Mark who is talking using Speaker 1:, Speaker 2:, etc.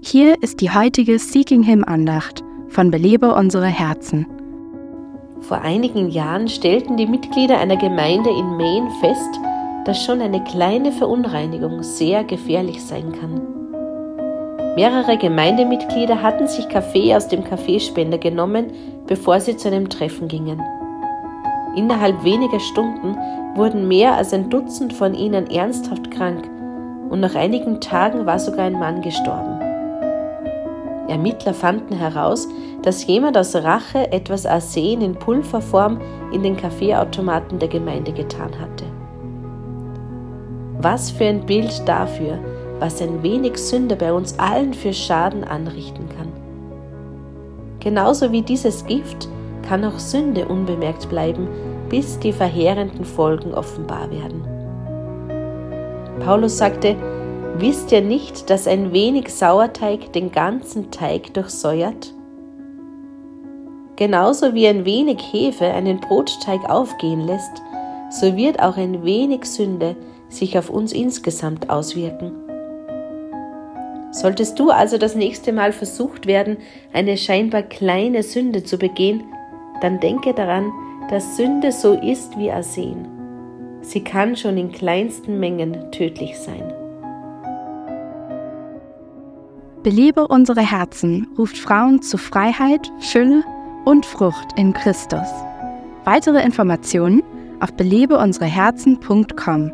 Speaker 1: Hier ist die heutige Seeking Him Andacht von Belebe unsere Herzen.
Speaker 2: Vor einigen Jahren stellten die Mitglieder einer Gemeinde in Maine fest, dass schon eine kleine Verunreinigung sehr gefährlich sein kann. Mehrere Gemeindemitglieder hatten sich Kaffee aus dem Kaffeespender genommen, bevor sie zu einem Treffen gingen. Innerhalb weniger Stunden wurden mehr als ein Dutzend von ihnen ernsthaft krank und nach einigen Tagen war sogar ein Mann gestorben. Ermittler fanden heraus, dass jemand aus Rache etwas Arsen in Pulverform in den Kaffeeautomaten der Gemeinde getan hatte. Was für ein Bild dafür, was ein wenig Sünde bei uns allen für Schaden anrichten kann. Genauso wie dieses Gift kann auch Sünde unbemerkt bleiben, bis die verheerenden Folgen offenbar werden. Paulus sagte, Wisst ihr nicht, dass ein wenig Sauerteig den ganzen Teig durchsäuert? Genauso wie ein wenig Hefe einen Brotteig aufgehen lässt, so wird auch ein wenig Sünde sich auf uns insgesamt auswirken. Solltest du also das nächste Mal versucht werden, eine scheinbar kleine Sünde zu begehen, dann denke daran, dass Sünde so ist wie Arsen. Sie kann schon in kleinsten Mengen tödlich sein.
Speaker 1: Belebe unsere Herzen ruft Frauen zu Freiheit, Fülle und Frucht in Christus. Weitere Informationen auf belebeunsereherzen.com.